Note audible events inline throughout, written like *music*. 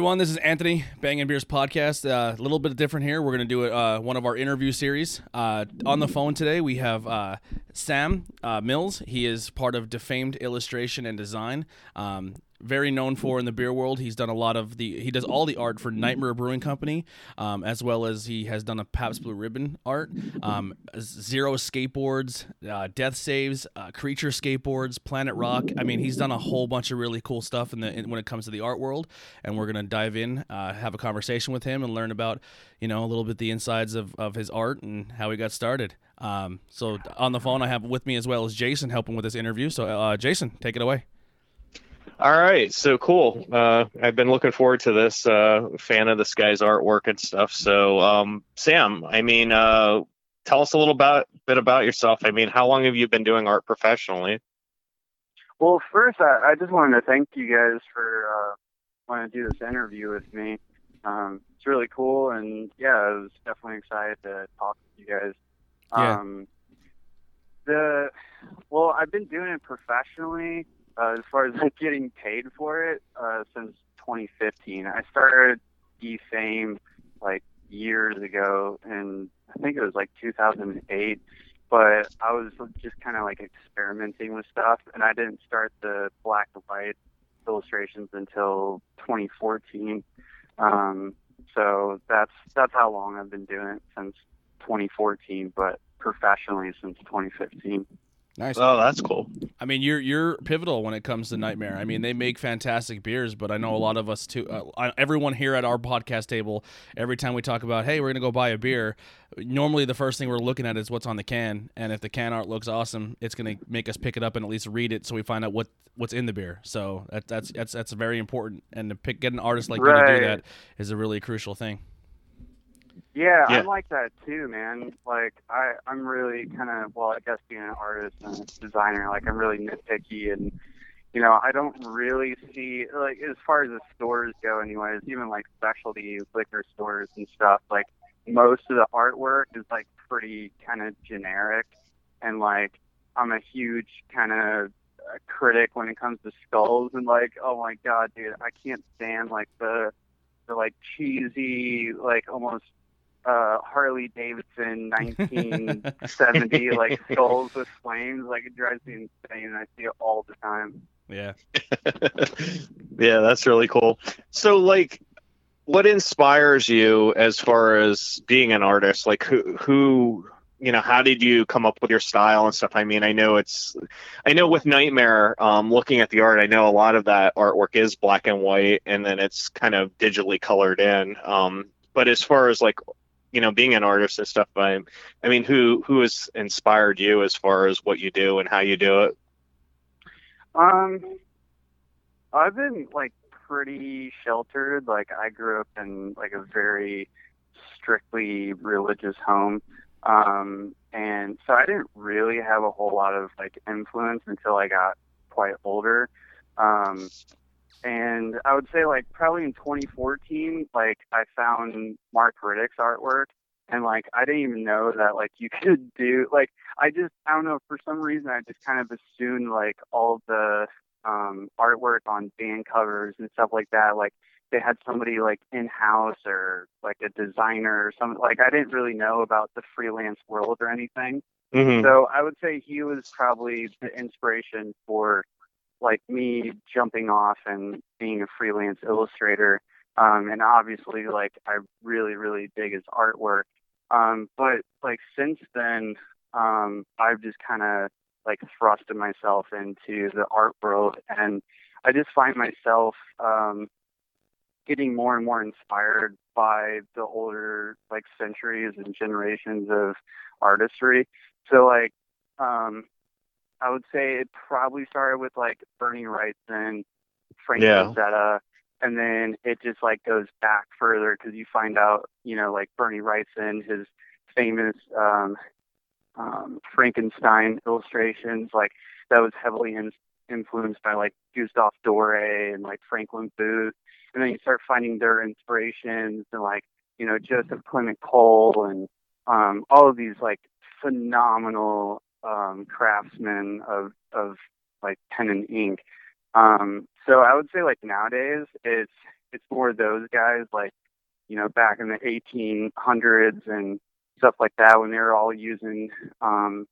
everyone, this is Anthony Bangin Beers podcast. Uh, a little bit different here. We're going to do uh, one of our interview series. Uh, on the phone today, we have uh, Sam uh, Mills. He is part of Defame Illustration and Design. Um, very known for in the beer world. He's done a lot of the he does all the art for Nightmare Brewing Company, um, as well as he has done a Pabst Blue Ribbon art, um, Zero skateboards, uh, Death Saves, uh, Creature skateboards, Planet Rock. I mean, he's done a whole bunch of really cool stuff in the in, when it comes to the art world, and we're gonna dive in, uh, have a conversation with him, and learn about you know a little bit the insides of of his art and how he got started. Um, so on the phone, I have with me as well as Jason helping with this interview. So uh, Jason, take it away. All right, so cool. Uh, I've been looking forward to this. Uh, fan of this guy's artwork and stuff. So, um, Sam, I mean, uh, tell us a little about, bit about yourself. I mean, how long have you been doing art professionally? Well, first, I, I just wanted to thank you guys for uh, wanting to do this interview with me. Um, it's really cool, and yeah, I was definitely excited to talk with you guys. Yeah. Um, the well, I've been doing it professionally uh, as far as like getting paid for it uh, since 2015. I started Defame like years ago, and I think it was like 2008. But I was just kind of like experimenting with stuff, and I didn't start the black and white illustrations until 2014. Um, so that's that's how long I've been doing it since 2014, but professionally since 2015. Nice. Oh, that's cool. I mean, you're you're pivotal when it comes to Nightmare. I mean, they make fantastic beers, but I know a lot of us too. Uh, everyone here at our podcast table, every time we talk about, hey, we're gonna go buy a beer, normally the first thing we're looking at is what's on the can, and if the can art looks awesome, it's gonna make us pick it up and at least read it, so we find out what what's in the beer. So that, that's that's that's very important, and to pick get an artist like you to do that is a really crucial thing. Yeah, Yeah. I'm like that too, man. Like I, I'm really kind of well, I guess being an artist and a designer, like I'm really nitpicky, and you know, I don't really see like as far as the stores go, anyways. Even like specialty liquor stores and stuff, like most of the artwork is like pretty kind of generic, and like I'm a huge kind of uh, critic when it comes to skulls, and like, oh my god, dude, I can't stand like the the like cheesy, like almost uh Harley Davidson 1970 *laughs* like skulls with flames like it drives me insane I see it all the time Yeah. *laughs* yeah, that's really cool. So, like, what inspires you as far as being an artist? Like, who, who, you know, how did you come up with your style and stuff? I mean, I know it's, I know with Nightmare, um, looking at the art, I know a lot of that artwork is black and white, and then it's kind of digitally colored in. Um, but as far as like, you know, being an artist and stuff, I, I mean, who, who has inspired you as far as what you do and how you do it? um I've been like pretty sheltered. Like I grew up in like a very strictly religious home. Um and so I didn't really have a whole lot of like influence until I got quite older. Um and I would say like probably in 2014, like I found Mark Riddick's artwork, and like I didn't even know that like you *laughs* could do like I just I don't know for some reason I just kind of assumed like all the um, artwork on band covers and stuff like that like they had somebody like in house or like a designer or something like I didn't really know about the freelance world or anything. Mhm. So I would say he was probably the inspiration for like me jumping off and being a freelance illustrator. Um, and obviously, like I really, really dig his artwork. Um, but like since then, um, I've just kind of like thrusted myself into the art world, and I just find myself um, getting more and more inspired by the older like centuries and generations of artistry. So like um I would say it probably started with like Bernie Wrightson, Frank Yeah. Frazetta, and then it just like goes back further because you find out, you know, like Bernie Wrightson, his famous um, um, Frankenstein illustrations, like that was heavily in, influenced by like Gustave Doré and like Franklin Booth, and then you start finding their inspirations and like you know Joseph Clement Coll and um, all of these like phenomenal um, craftsmen of of like pen and ink. Um, so I would say like nowadays it's it's more those guys like you know back in the 1800s and stuff like that when they were all using um,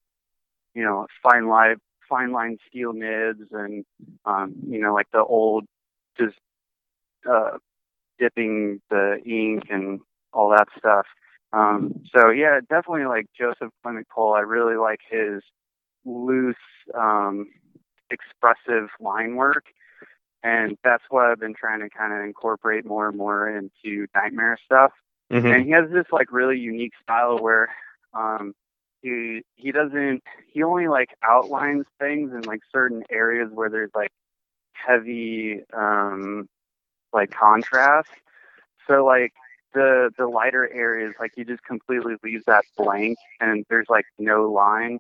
you know fine line fine line steel nibs and um, you know like the old just uh, dipping the ink and all that stuff. Um, so yeah, definitely like Joseph Clement Coll. I really like his loose, um, expressive line work, and that's what I've been trying to kind of incorporate more and more into nightmare stuff. Mhm. And he has this like really unique style where um, he he doesn't he only like outlines things in like certain areas where there's like heavy um, like contrast. So like the the lighter areas, like you just completely leave that blank, and there's like no line.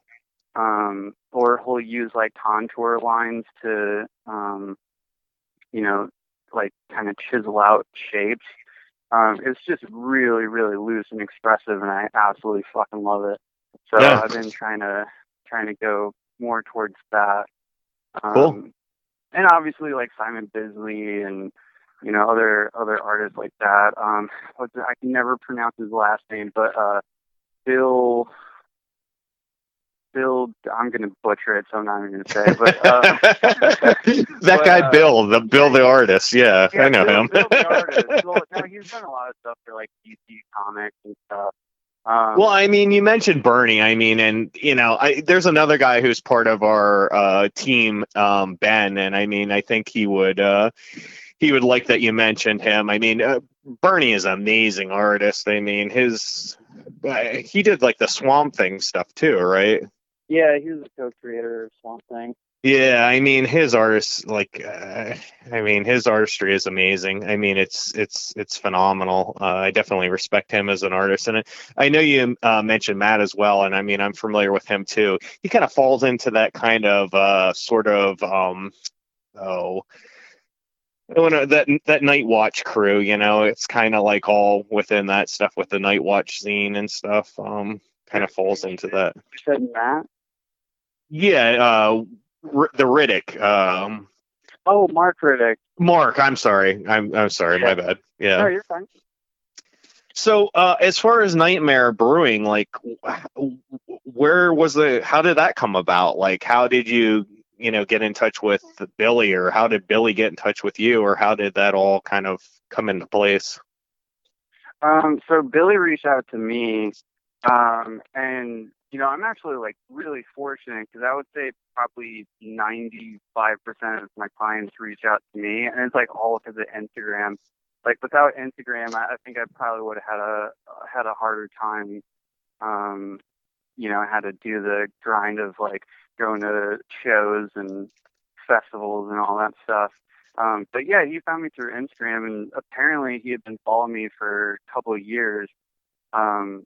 Um, or he'll use like contour lines to, um, you know, like kind of chisel out shapes. Um, it's just really, really loose and expressive, and I absolutely fucking love it. So Yeah. I've been trying to trying to go more towards that. Um, Cool. And obviously, like Simon Bisley and you know other other artists like that. Um, I can never pronounce his last name, but uh, Bill. Bill, I'm gonna butcher it, so I'm not even gonna say. But uh, *laughs* that but, guy uh, Bill, the Bill the artist. Yeah, yeah, I know Bill, him. Bill the *laughs* artist. Well, no, he's done a lot of stuff for like DC Comics and stuff. Um, Well, I mean, you mentioned Bernie. I mean, and you know, I, there's another guy who's part of our uh, team, um, Ben, and I mean, I think he would uh, he would like that you mentioned him. I mean, uh, Bernie is an amazing artist. I mean, his uh, he did like the Swamp Thing stuff too, right? yeah, he was a co-creator of Swamp Thing. Yeah, I mean his artist like uh, I mean his artistry is amazing. I mean it's it's it's phenomenal. Uh, I definitely respect him as an artist, and I, know you uh, mentioned Matt as well, and I mean I'm familiar with him too. He kind of falls into that kind of uh, sort of um, oh. I wanna- that that Night Watch crew, you know, it's kind of like all within that stuff with the Night Watch scene and stuff. Um, kind of falls into that. You said Matt? Yeah, uh, R- the Riddick. Um, Oh, Mark Riddick. Mark, I'm sorry. I'm I'm sorry. My bad. No, Yeah. you're fine. So, uh, as far as Nightmare Brewing, like, where was the? How did that come about? Like, how did you, you know, get in touch with Billy, or how did Billy get in touch with you, or how did that all kind of come into place? Um, so Billy reached out to me, um, and you know, I'm actually like really fortunate because I would say probably 95% of my clients reach out to me, and it's like all because of Instagram. Like without Instagram, I, I think I probably would have had a had a harder time. Um, you know, had to do the grind of like going to shows and festivals and all that stuff. Um, but yeah, he found me through Instagram, and apparently he had been following me for a couple of years. Um,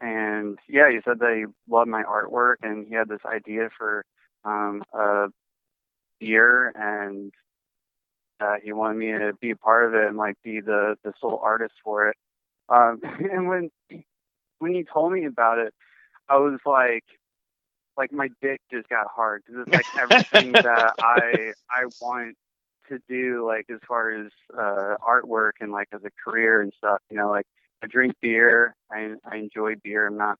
and yeah, he said that he loved my artwork, and he had this idea for um, a beer, and uh, he wanted me to be a part of it and like be the the sole artist for it. Um, *laughs* and when when he told me about it, I was like, like my dick just got hard because it's like everything that *laughs* I I want to do like as far as uh artwork and like as a career and stuff you know like i drink beer i i enjoy beer i'm not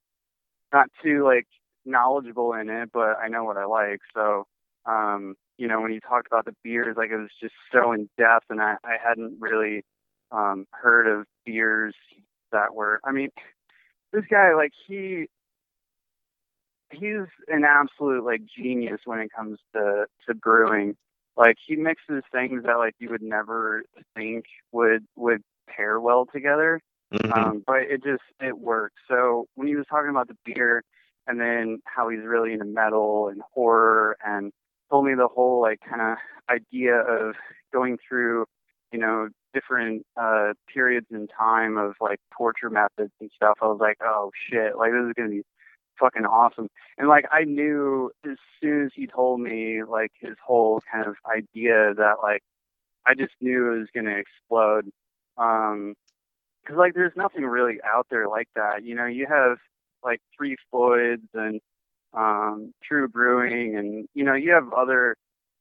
not too like knowledgeable in it but i know what i like so um you know when you talked about the beers like it was just so in depth and i i hadn't really um heard of beers that were i mean this guy like he he's an absolute like genius when it comes to to brewing. Like he mixes things that like you would never think would would pair well together. Mhm. um but it just it works. So when he was talking about the beer and then how he's really into metal and horror and told me the whole like kind of idea of going through you know different uh periods in time of like torture methods and stuff i was like oh shit. Like this is gonna be fucking awesome and like I knew as soon as he told me like his whole kind of idea that like I just knew it was gonna explode. Um 'cause like there's nothing really out there like that. You know, you have like Three Floyds and um Trve Brewing and you know, you have other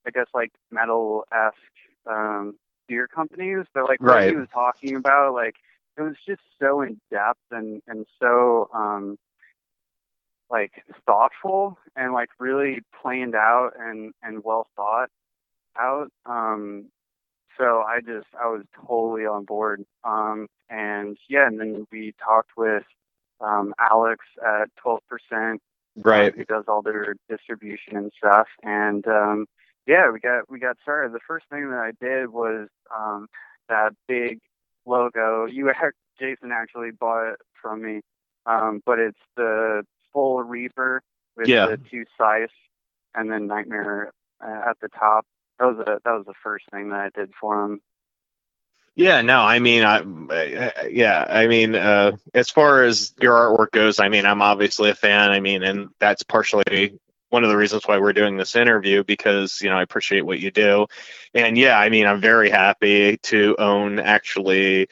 I guess like metal esque um beer companies. So like what he was talking about, like it was just so in depth and and so um like thoughtful and like really planned out and and well thought out. Um, so I just I was totally on board. Um, and yeah, and then we talked with um, Alex at twelve percent Right. who does all their distribution and stuff. And um, yeah, we got we got started. The first thing that I did was um, that big logo. You Jason actually bought it from me, um, but it's the full Reaper with Yeah. the two scythes and then Nightmare uh, at the top. That was a, that was the first thing that I did for him. Yeah, no, I mean, I, I- yeah, I mean, uh, as far as your artwork goes, I mean, I'm obviously a fan. I mean, and that's partially one of the reasons why we're doing this interview because you know I appreciate what you do, and yeah, I mean, I'm very happy to own actually.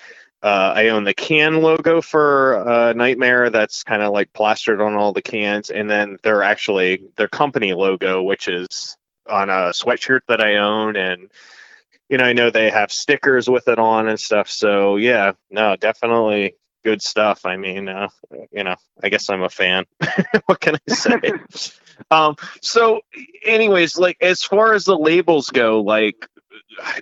Uh, I own the can logo for uh, Nightmare that's kind of like plastered on all the cans, and then they're actually their company logo, which is on a sweatshirt that I own, and you know, I know they have stickers with it on and stuff. So yeah, no, definitely good stuff. I mean, uh, you know, I guess I'm a fan. *laughs* what can I say? *laughs* um, so, anyways, like as far as the labels go, like,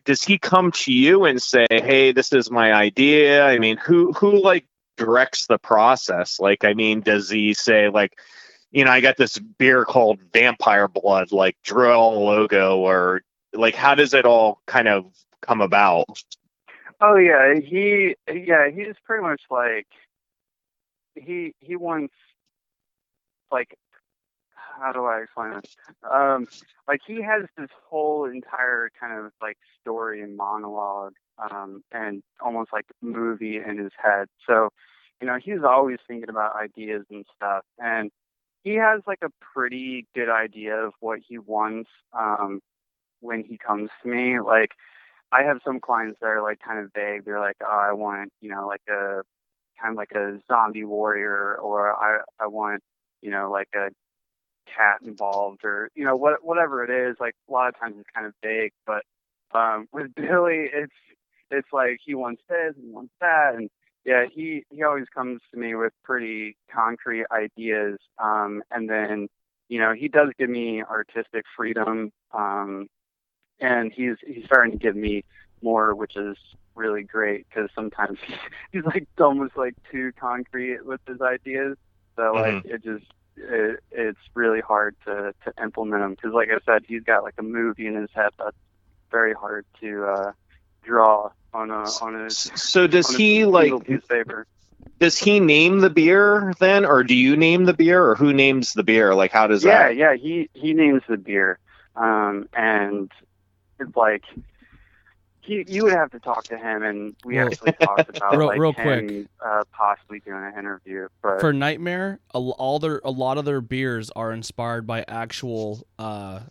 does he come to you and say, "Hey, this is my idea"? I mean, who who like directs the process? Like, I mean, does he say like? You know, I got this beer called Vampire Blood, like drill logo, or like how does it all kind of come about Oh yeah, he yeah he's pretty much like he he wants like how do I explain this? Um, like he has this whole entire kind of like story and monologue um, and almost like movie in his head. So you know he's always thinking about ideas and stuff, and he has like a pretty good idea of what he wants um, when he comes to me. Like I have some clients that are like kind of vague. They're like, oh, I want, you know, like a kind of like a zombie warrior, or I I want, you know, like a cat involved, or you know, what whatever it is. Like a lot of times it's kind of vague, but um, *laughs* with Billy, it's it's like he wants this and wants that, and yeah, he he always comes to me with pretty concrete ideas, um, and then you know he does give me artistic freedom. Um, and he's he's starting to give me more, which is really great because sometimes *laughs* he's like almost like too concrete with his ideas. So like it just it, it's really hard to to implement them because like I said, he's got like a movie in his head that's very hard to uh, draw on a on a so does he like does he name the beer then or do you name the beer or who names the beer like how does yeah, that yeah. He he names the beer, um, and it's like he, you would have to talk to him, and we Well- actually talked about *laughs* Real- like real him, quick. uh, possibly doing an interview. But For Nightmare, a, l- all their a lot of their beers are inspired by actual uh, r-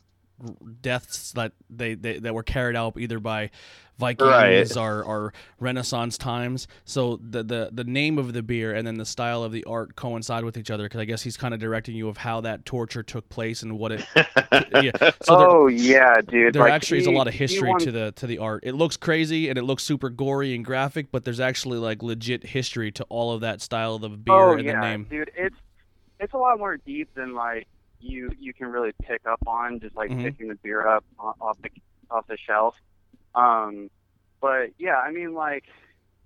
deaths that they, they that were carried out either by Vikings Right. or, or Renaissance times. So the, the the name of the beer and then the style of the art coincide with each other because I guess he's kind of directing you of how that torture took place and what it. *laughs* yeah. So there, oh yeah, dude. there like, actually is a lot of history wants- to the to the art. It looks crazy and it looks super gory and graphic, but there's actually like legit history to all of that style of the beer oh and yeah, the name. dude. It's it's a lot more deep than like you you can really pick up on just like Mhm. picking the beer up off the off the shelf. Um, but yeah, I mean like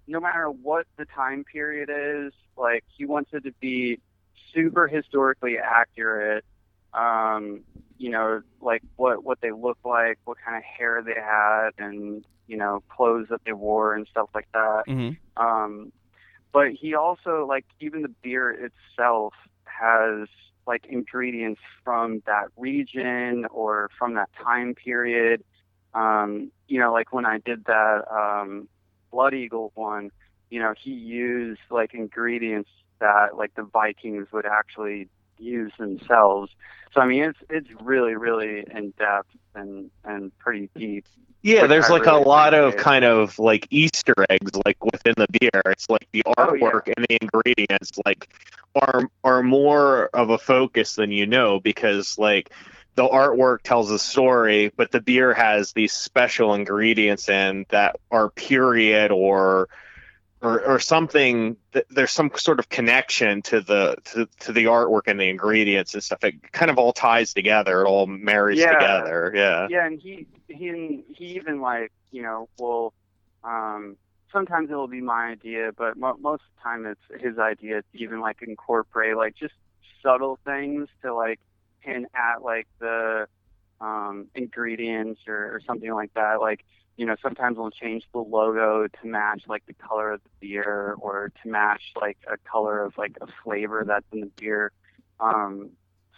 no matter what the time period is, like he wants it to be super historically accurate. Um, you know, like what what they look like, what kind of hair they had, and you know, clothes that they wore and stuff like that. hmm Um, but he also like even the beer itself has like ingredients from that region or from that time period. Um, you know, like when I did that um, Blood Eagle one, you know, he used like ingredients that like the Vikings would actually use themselves. So I mean, it's it's really really in depth and and pretty deep. Yeah there's I like a lot of kind of like easter eggs like within the beer. It's like the Oh, yeah. artwork and the ingredients like are are more of a focus than you know because like the artwork tells a story, but the beer has these special ingredients in that are period or or, or something there's some sort of connection to the to, to the artwork and the ingredients and stuff. It kind of all ties together. It all marries Yeah. together. Yeah. Yeah, and he he he even like you know will um sometimes it'll be my idea, but mo- most of the time it's his idea to even like incorporate like just subtle things to like hint at like the um ingredients or, or something like that. Like you know sometimes we'll change the logo to match like the color of the beer or to match like a color of like a flavor that's in the beer. Um,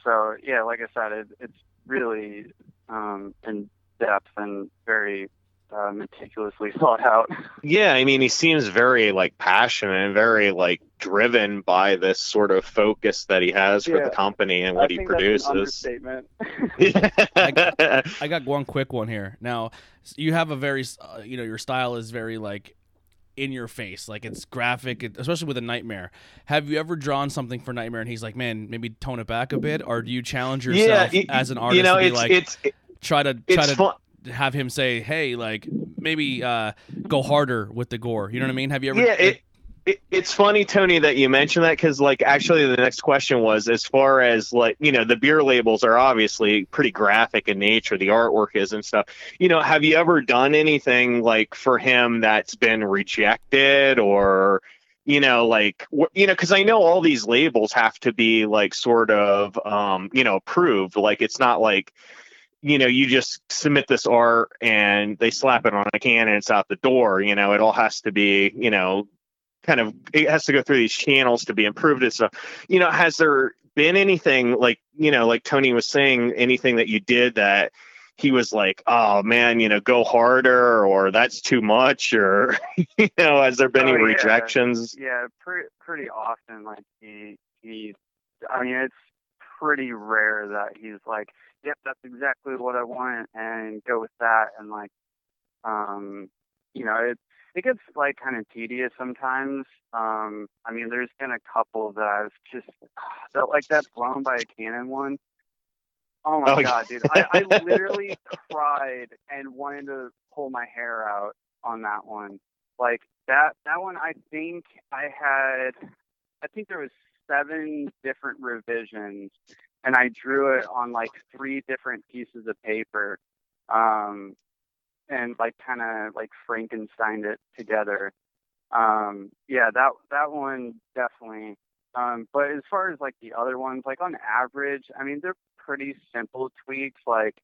so yeah, like I said, it, it's really um, in depth and very uh, meticulously *laughs* thought out. yeah i mean he seems very like passionate and very like driven by this sort of focus that he has for the company and what he produces understatement. *laughs* *laughs* I got one quick one here. Now, you have a very, uh, you know, your style is very like in your face, like it's graphic, especially with a nightmare. Have you ever drawn something for nightmare and he's like, "Man, maybe tone it back a bit," or do you challenge yourself it- as an artist you know to be it's like, it's try to try it's to fun have him say, "Hey, like maybe uh, go harder with the gore." You know what I mean? Have you ever? yeah it, it, it's funny tony that you mentioned that because like actually the next question was as far as like you know the beer labels are obviously pretty graphic in nature the artwork is and stuff you know have you ever done anything like for him that's been rejected or you know like you know because i know all these labels have to be like sort of um you know approved like it's not like you know, you just submit this art and they slap it on a can and it's out the door. You know, it all has to be, you know, kind of it has to go through these channels to be improved and stuff. You know, has there been anything like, you know, like Tony was saying, anything that you did that he was like, oh man, you know, go harder or that's too much or *laughs* you know, has there been Oh, any yeah. rejections? yeah, pretty pretty often. Like he he, I mean, it's pretty rare that he's like, "Yep, that's exactly what I want," and go with that. And like, um, you know, it it gets like kind of tedious sometimes. Um, I mean, there's been a couple that I've just *sighs* felt like that blown by a cannon one. Oh my Oh, god, dude! I, I literally cried and wanted to pull my hair out on that one. Like that that one, I think I had, I think there was seven different revisions, and I drew it on like three different pieces of paper, um, and like kind of like Frankensteined it together. Um, yeah, that that one definitely. Um, but as far as like the other ones, like on average, I mean they're pretty simple tweaks. Like,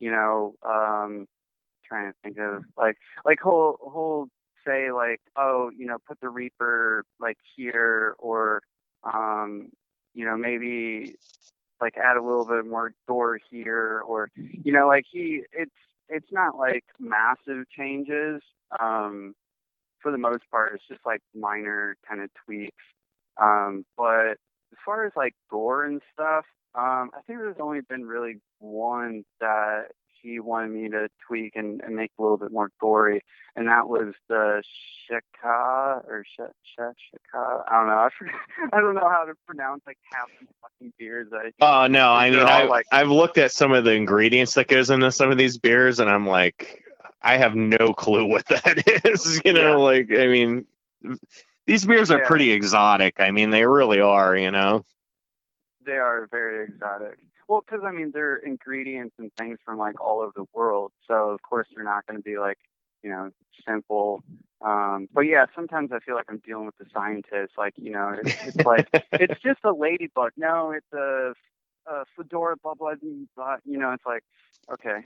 you know, um, trying to think of like like he'll he'll say like, oh, you know, put the Reaper like here, or um, you know, maybe like add a little bit more door here, or you know, like he it's it's not like massive changes. Um, for the most part, it's just like minor kind of tweaks. Um, but as far as like gore and stuff, um, I think there's only been really one that he wanted me to tweak and, and make a little bit more gory, and that was the Shika or Sh- Sh-. I don't know. I, forget, *laughs* I don't know how to pronounce like half the fucking beers. Oh no, I mean I, like, I've looked at some of the ingredients that goes into some of these beers and I'm like I have no clue what *laughs* that is. You know, Yeah. like I mean these beers are Yeah. pretty exotic. I mean they really are, you know. they are very exotic. Well, because I mean, they're ingredients and things from like all over the world, so of course they're not going to be like you know simple. Um, but yeah, sometimes I feel like I'm dealing with the scientists. Like you know, it's, it's like *laughs* it's just a ladybug. No, it's a, a fedora. Blah blah blah. You know, it's like okay.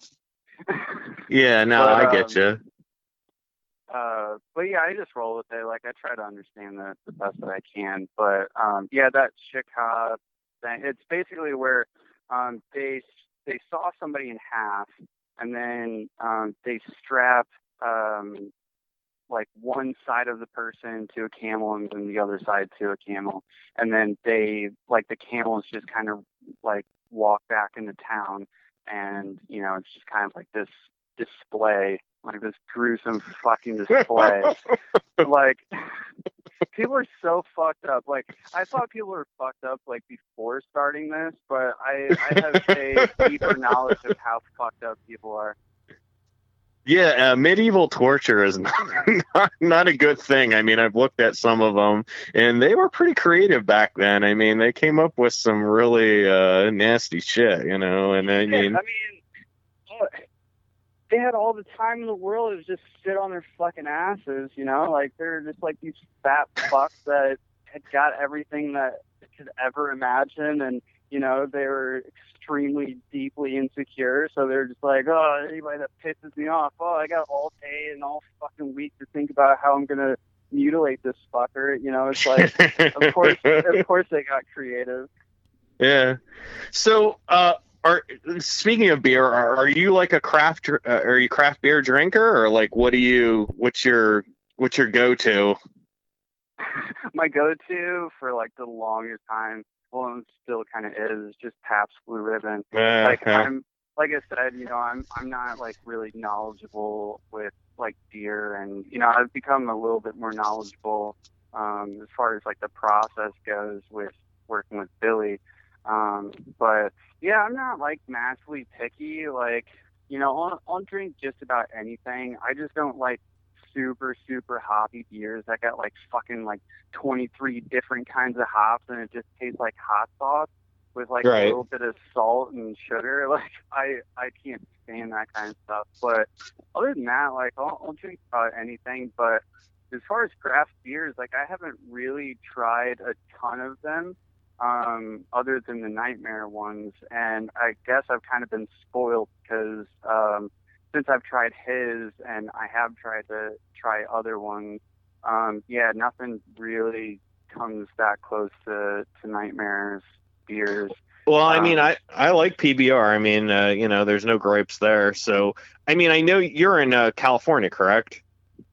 yeah, *laughs* no, But, I get um, you. uh, but yeah, I just roll with it. Like I try to understand that the best that I can. But um, yeah, that shikha thing. It's basically where um, they they saw somebody in half, and then um, they strap um, like one side of the person to a camel and then the other side to a camel, and then they like the camels just kind of like walk back into town, and you know it's just kind of like this display, like this gruesome fucking display. *laughs* Like people are so fucked up. Like I thought people were fucked up like before starting this, but I I have a *laughs* deeper knowledge of how fucked up people are. Yeah, uh, medieval torture is *laughs* not, not not a good thing. I mean, I've looked at some of them, and they were pretty creative back then. I mean, they came up with some really uh, nasty shit, you know. And I mean, I mean, oh, they had all the time in the world to just sit on their fucking asses, you know? Like they're just like these fat fucks that had got everything that they could ever imagine, and you know they were extremely deeply insecure. So they're just like, oh, anybody that pisses me off, oh, I got all day and all fucking week to think about how I'm gonna mutilate this fucker. You know, it's like, of course, *laughs* of course they got creative. yeah. So, uh, are speaking of beer, are, are you like a craft? Uh, are you craft beer drinker, or like what do you? What's your what's your go to? *laughs* my go-to for like the longest time, well, and still kind of is, just Pabst Blue Ribbon. Like I'm, like I said, you know, I'm I'm not like really knowledgeable with like beer, and you know, I've become a little bit more knowledgeable um, as far as like the process goes with working with Billy. Um, but yeah, I'm not like massively picky. Like, you know, I'll, I'll drink just about anything. I just don't like super super hoppy beers that got like fucking like 23 different kinds of hops and it just tastes like hot sauce with like Right. a little bit of salt and sugar *laughs* like i i can't stand that kind of stuff but other than that like i'll, I'll drink about anything but as far as craft beers like i haven't really tried a ton of them um other than the nightmare ones and i guess i've kind of been spoiled because um since I've tried his and I have tried to try other ones, um, yeah, nothing really comes that close to, to Nightmares beers. Well, I Um, mean, I I like PBR. I mean, uh, you know, there's no gripes there. So, I mean, I know you're in uh, California, correct?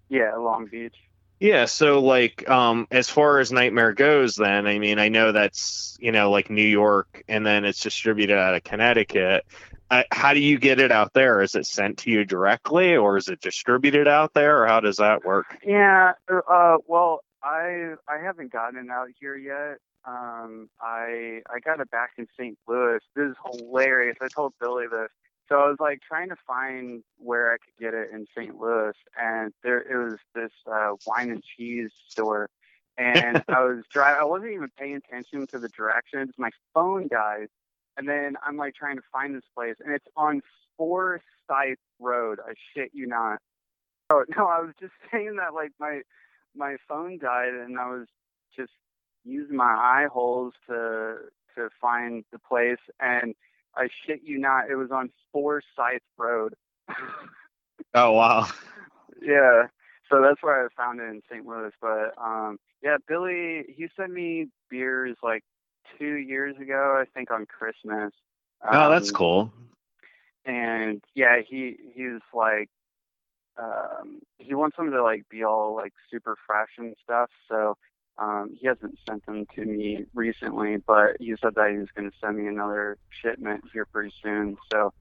Yeah, Long Beach. Yeah. So, like, um, as far as Nightmare goes, then I mean, I know that's you know like New York, and then it's distributed out of Connecticut. Uh, how do you get it out there? Is it sent to you directly, or is it distributed out there, or how does that work? Yeah, uh, well, I I haven't gotten it out here yet. Um, I I got it back in St. Louis. This is hilarious. I told Billy this. So I was like trying to find where I could get it in St. Louis, and there it was this uh, wine and cheese store. And *laughs* I was driving. I wasn't even paying attention to the directions. My phone died, and then I'm like trying to find this place, and it's on Forsyth Road. I shit you not. *laughs* Oh no, I was just *laughs* saying that like my my phone died and I was just using my eye holes to to find the place and I shit you not, it was on Forsyth Road. *laughs* Oh wow. yeah. So that's where I found it in St. Louis. But um yeah, Billy he sent me beers like two years ago, I think on Christmas. Oh, that's Um, cool. and yeah, he he's like, um, he wants them to like be all like super fresh and stuff. So um, he hasn't sent them to me recently, but he said that he was going to send me another shipment here pretty soon. So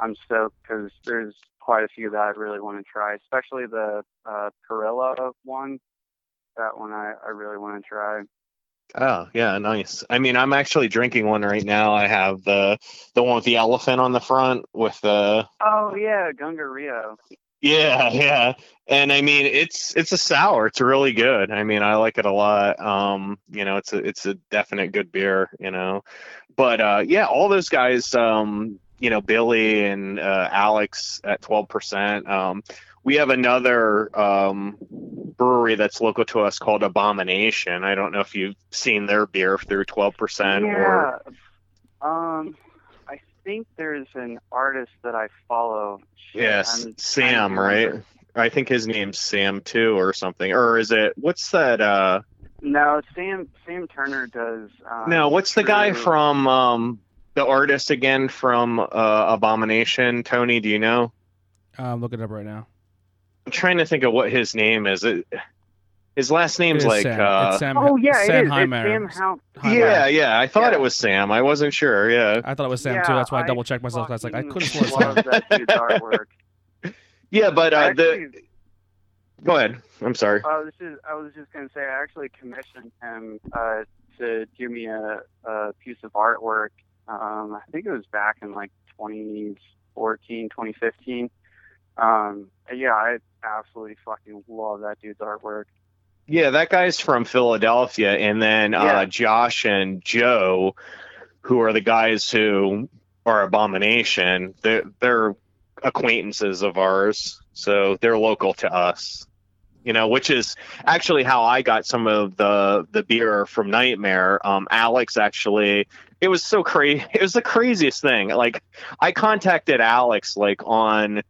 I'm stoked because there's quite a few that I really want to try, especially the uh, Perilla one. That one I, I really want to try. Oh yeah, nice. I mean, I'm actually drinking one right now. I have the the one with the elephant on the front with the Oh yeah, Gunga Rao. Yeah, yeah. And I mean, it's it's a sour. It's really good. I mean, I like it a lot. Um, you know, it's a it's a definite good beer. You know, but uh, yeah, all those guys. Um, you know, Billy and uh, Alex at twelve percent. Um, we have another um brewery that's local to us called Abomination. I don't know if you've seen their beer through twelve percent or Yeah. Um, think there's an artist that I follow. Shit, yes, I'm trying Sam, to right? I think his name's Sam too, or something. Or is it what's that? Uh, No, Sam Sam Turner does. Um, no, what's the guy from um the artist again from uh, Abomination? Tony, do you know? I'm looking it up right now. I'm trying to think of what his name is. It, his last name's like Sam. uh, Sam. Oh yeah, Sam it is. Heimer. It's Sam Heimer. yeah, yeah. I thought Yeah. it was Sam. I wasn't sure. Yeah, I thought it was Sam yeah, too. That's why I double checked myself. I was like, I couldn't swear it was that dude's artwork. *laughs* yeah. But uh, I the Go ahead. I'm sorry. I was just I was just gonna say I actually commissioned him uh, to do me a, a piece of artwork. Um, I think it was back in like 2014, 2015. Um, yeah, I absolutely fucking love that dude's artwork. Yeah, that guy's from Philadelphia, and then uh, Josh and Joe, who are the guys who are Abomination. They're, they're acquaintances of ours, so they're local to us. You know, which is actually how I got some of the the beer from Nightmare. Um, Alex actually, it was so crazy. *laughs* It was the craziest thing. Like, I contacted Alex like on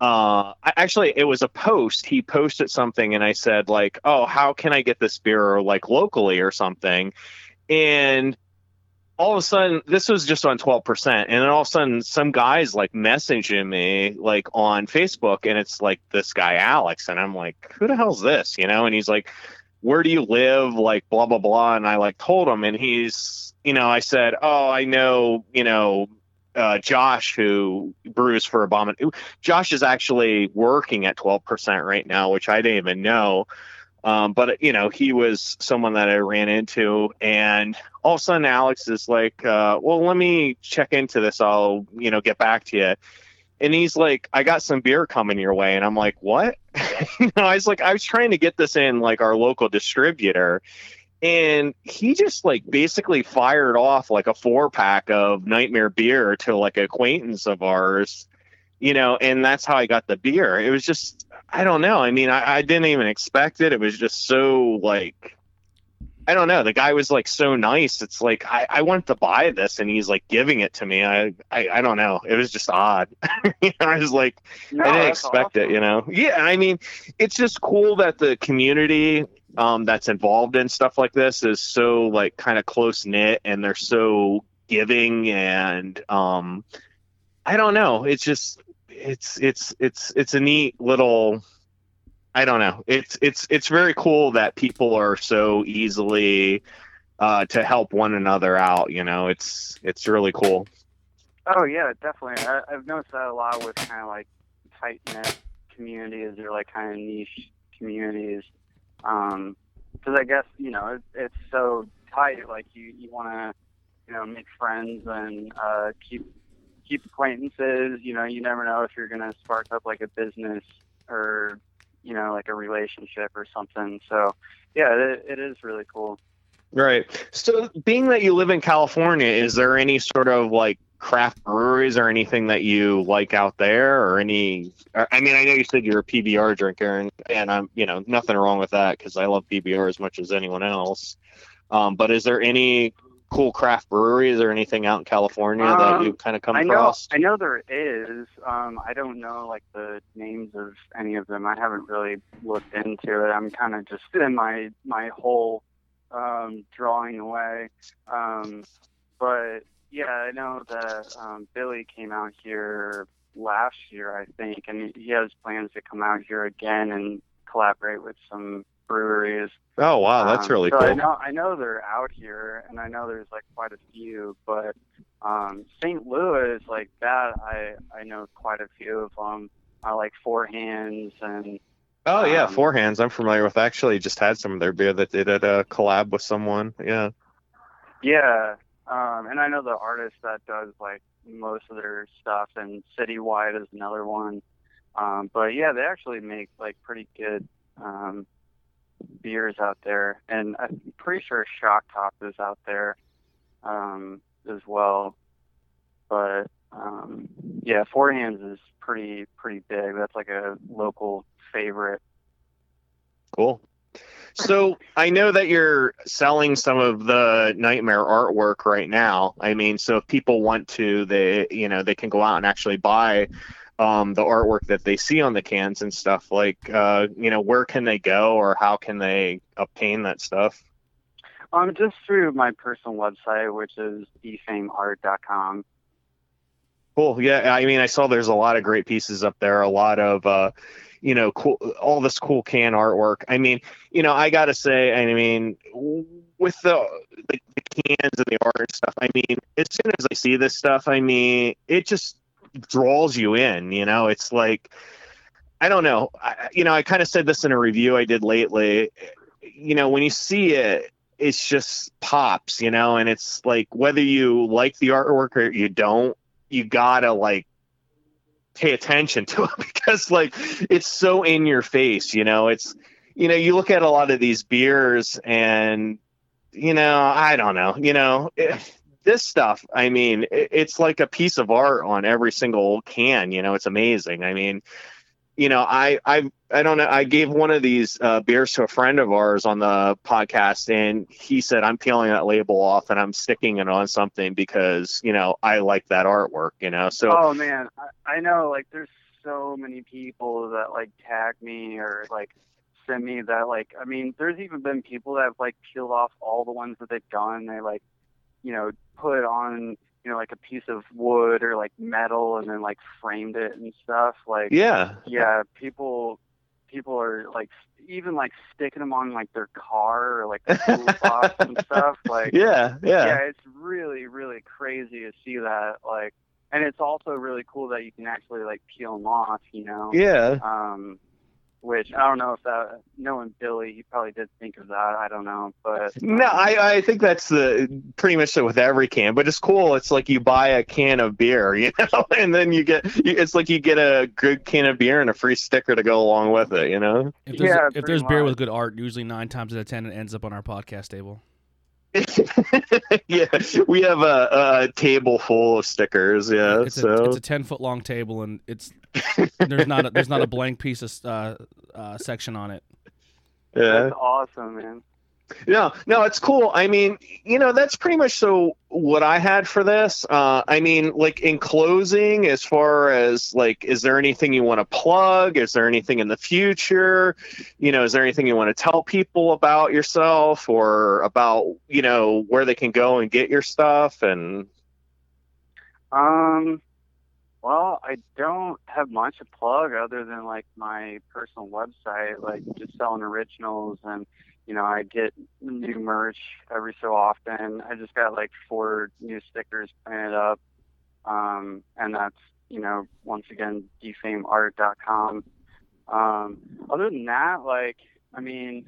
uh actually it was a post. He posted something and i said like oh how can i get this beer like locally or something? And all of a sudden this was just on 12% and then all of a sudden some guys like messaging me like on facebook and it's like this guy alex. And i'm like who the hell's this? You know? And he's like where do you live? Like blah blah blah. And i like told him. And he's you know i said oh i know you know uh, Josh, who brews for Abomin. Josh is actually working at 12% right now, which I didn't even know. Um, but you know, he was someone that I ran into, and all of a sudden, Alex is like, uh, "Well, let me check into this. I'll, you know, get back to you." And he's like, "I got some beer coming your way," and I'm like, "What?" *laughs* you know, I was like, "I was trying to get this in like our local distributor." And he just like basically fired off like a four pack of nightmare beer to like an acquaintance of ours you know and that's how i got the beer. It was just i don't know. I mean i, I didn't even expect it. It was just so like i don't know. The guy was like so nice. It's like i, I want to buy this and he's like giving it to me. I i, I don't know. It was just odd. *laughs* You know, i was like No, I didn't expect it, you know. Yeah, I mean, it's just cool that the community um, that's involved in stuff like this is so like kind of close knit, and they're so giving, and um, I don't know. It's just it's it's it's it's a neat little. I don't know. It's it's it's very cool that people are so easily uh, to help one another out. You know, it's it's really cool. Oh yeah, definitely. I, I've noticed that a lot with kind of like tight knit communities or like kind of niche communities. Um, because I guess you know it, it's so tight. Like you you want to you know make friends and uh, keep keep acquaintances. You know you never know if you're gonna spark up like a business or you know like a relationship or something. So yeah, it, it is really cool. Right. So, being that you live in California, is there any sort of like craft breweries or anything that you like out there, or any? I mean, I know you said you're a PBR drinker, and, and I'm, you know, nothing wrong with that because I love PBR as much as anyone else. Um, but is there any cool craft breweries or anything out in California that Um, you kind of come I know, across? I know there is. Um, I don't know like the names of any of them. I haven't really looked into it. I'm kind of just in my my whole um, drawing away. Um, but yeah, I know that um, Billy came out here last year, I think, and he has plans to come out here again and collaborate with some breweries. Oh wow, that's Um, really so cool. I know I know they're out here, and I know there's like quite a few, but um, St. Louis like that. I I know quite a few of them. I like Four Hands and Oh yeah, um, Four Hands. I'm familiar with. Actually, just had some of their beer that they did a collab with someone. Yeah. yeah, um, and I know the artist that does like most of their stuff, and Citywide is another one. Um, but yeah, they actually make like pretty good um, beers out there, and I'm pretty sure Shock Top is out there um, as well. But um, yeah, Four Hands is pretty pretty big. That's like a local favorite. Cool. So I know that you're selling some of the nightmare artwork right now. I mean, so if people want to, they you know they can go out and actually buy um, the artwork that they see on the cans and stuff. Like, uh, you know, where can they go or how can they obtain that stuff? Um, just through my personal website, which is defameart.com. Cool. Yeah, I mean, I saw there's a lot of great pieces up there. A lot of, uh, you know, cool, all this cool can artwork. I mean, you know, I gotta say, I mean, with the, the the cans and the art and stuff. I mean, as soon as I see this stuff, I mean, it just draws you in. You know, it's like. I don't know. I, you know, I kind of said this in a review I did lately. You know, when you see it, it's just pops, you know, and it's like whether you like the artwork or you don't, you gotta like pay attention to *laughs* it because like it's so in your face, you know. It's you know, you look at a lot of these beers and you know, I don't know, you know, it, this stuff, I mean, it, it's like a piece of art on every single can, you know, it's amazing. I mean, you know, I I I don't know. I gave one of these uh, beers to a friend of ours on the podcast, and he said, "I'm peeling that label off and I'm sticking it on something because you know I like that artwork." You know, so Oh man, I, I know. Like, there's so many people that like tag me or like send me that. Like, I mean, there's even been people that have like peeled off all the ones that they've done. They like, you know, put on, you know, like a piece of wood or like metal, and then like framed it and stuff. Like, yeah, yeah, people people are like even like sticking them on like their car or like the *laughs* toolbox and stuff. Like, yeah, yeah, yeah, it's really really crazy to see that. Like, and it's also really cool that you can actually like peel them off. You know. yeah. Um, which I don't know if that knowing Billy, he probably did think of that. I don't know, but No, I, I think that's the pretty much so with every can, but it's cool. It's like you buy a can of beer, *laughs* you know, and then you get it's like you get a good can of beer and a free sticker to go along with it, you know. If there's, Yeah, if pretty there's beer with good art, usually nine times out of ten it ends up on our podcast table. *laughs* yeah, we have a, a table full of stickers. Yeah, it's so a it's a ten foot long table, and it's there's not a, there's not a blank piece of uh, uh, section on it. yeah. that's awesome, man. No, no, it's cool. I mean, you know, that's pretty much so what I had for this. Uh, I mean, like in closing, as far as like, is there anything you want to plug? Is there anything in the future? You know, is there anything you want to tell people about yourself or about, you know, where they can go and get your stuff? And Um, well, I don't have much to plug other than like my personal website, like just selling originals and you know, I get new merch every so often. I just got like four new stickers printed up. Um, and that's, you know, once again, defameart.com. Um, other than that, like, I mean,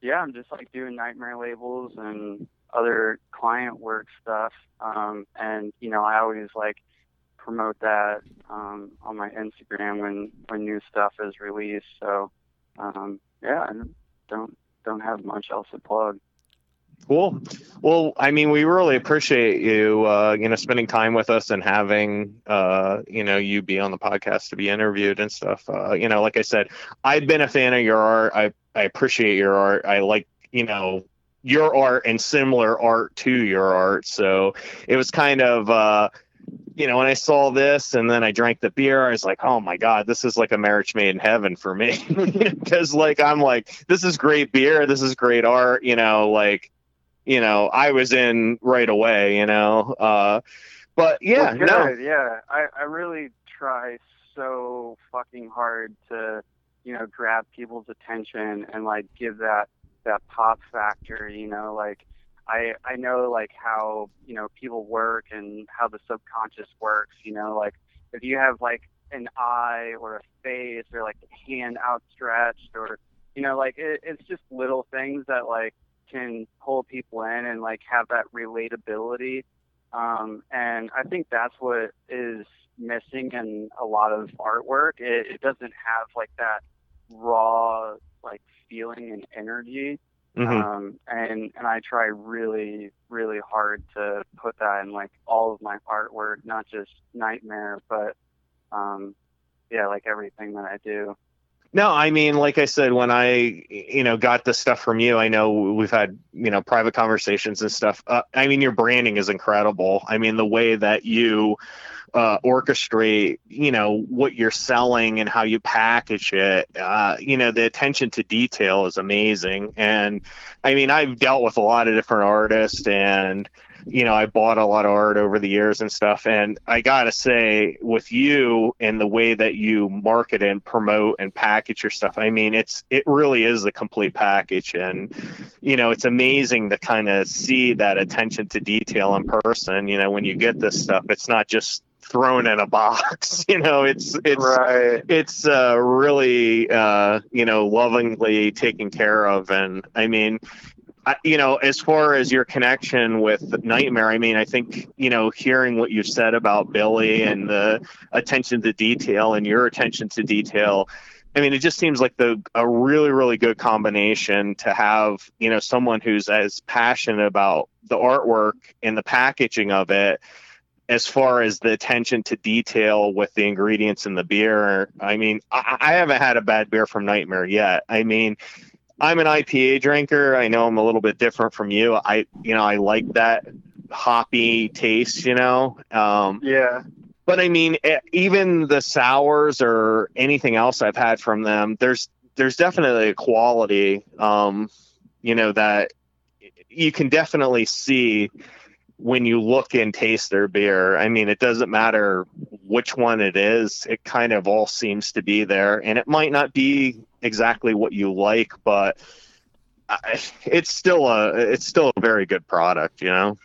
yeah, I'm just like doing nightmare labels and other client work stuff. Um, and you know, I always like promote that um, on my Instagram when when new stuff is released. So um, yeah, I don't don't have much else to plug. Cool. Well, I mean, we really appreciate you, uh, you know, spending time with us and having, uh, you know, you be on the podcast to be interviewed and stuff. Uh, you know, like I said, I've been a fan of your art. I I appreciate your art. I like, you know, your art and similar art to your art. So it was kind of, uh, you know, when I saw this and then I drank the beer, I was like, oh my God, this is like a marriage made in heaven for me. *laughs* Because, like, I'm like, this is great beer. This is great art. You know, like, you know, I was in right away, you know. Uh, but yeah, no. Yeah, I I really try so fucking hard to you know grab people's attention and like give that that pop factor. You know, like I I know like how you know people work and how the subconscious works. You know, like if you have like an eye or a face or like a hand outstretched or you know like it, it's just little things that like can pull people in and like have that relatability um, and I think that's what is missing in a lot of artwork. It, it doesn't have like that raw like feeling and energy. Mhm. Um, and and I try really really hard to put that in like all of my artwork, not just Nightmare, but um, yeah, like everything that I do. No, I mean, like I said, when I, you know, got the stuff from you, I know we've had, you know, private conversations and stuff. Uh, I mean, your branding is incredible. I mean, the way that you uh, orchestrate, you know, what you're selling and how you package it, uh, you know, the attention to detail is amazing. And I mean, I've dealt with a lot of different artists and, you know, I bought a lot of art over the years and stuff. And I got to say, with you and the way that you market and promote and package your stuff, I mean, it's, it really is a complete package. And, you know, it's amazing to kind of see that attention to detail in person. You know, when you get this stuff, it's not just thrown in a box. *laughs* You know, it's it's right. it's uh, really uh, you know lovingly taken care of, and I mean. I, you know, as far as your connection with Nightmare, I mean, I think you know, hearing what you said about Billy and the attention to detail and your attention to detail, I mean, it just seems like the a really, really good combination to have, you know, someone who's as passionate about the artwork and the packaging of it, as far as the attention to detail with the ingredients in the beer. I mean, I, I haven't had a bad beer from Nightmare yet. I mean, I'm an IPA drinker. I know I'm a little bit different from you. I, you know, I like that hoppy taste. You know, um, Yeah. but I mean, e- even the sours or anything else I've had from them, there's there's definitely a quality, um, you know, that you can definitely see when you look and taste their beer. I mean, it doesn't matter which one it is; it kind of all seems to be there, and it might not be exactly what you like, but it's still a it's still a very good product, you know.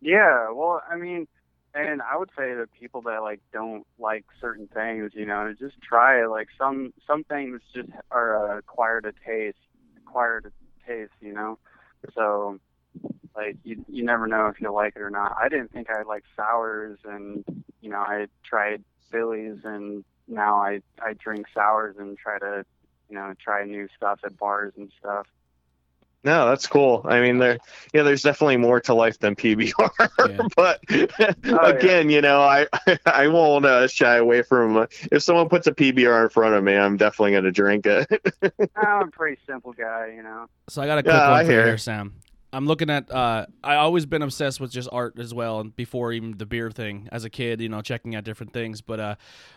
Yeah, well, I mean, and I would say that people that like don't like certain things, you know, just try it. Like some some things just are uh, acquired a taste, acquired a taste, you know. So, like you you never know if you'll like it or not. I didn't think I liked sours, and you know, I tried Phillies, and now I I drink sours and try to you know try new stuff at bars and stuff. No, that's cool. I mean, there, yeah, there's definitely more to life than PBR. *laughs* Yeah. but Oh, again, you know, I *laughs* I won't uh, shy away from uh, if someone puts a PBR in front of me, I'm definitely going to drink it. *laughs* I'm a pretty simple guy, you know. So I got a quick Yeah, one I for you hear. here, Sam. I'm looking at. Uh, I always been obsessed with just art as well, and before even the beer thing. As a kid, you know, checking out different things. But uh,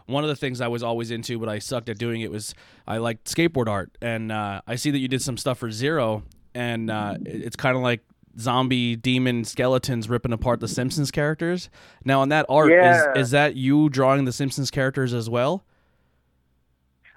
one of the things I was always into, but I sucked at doing it, was I liked skateboard art. And uh, I see that you did some stuff for Zero, and uh, it's kind of like zombie demon skeletons ripping apart the Simpsons characters. Now, on that art, Yeah. is is that you drawing the Simpsons characters as well?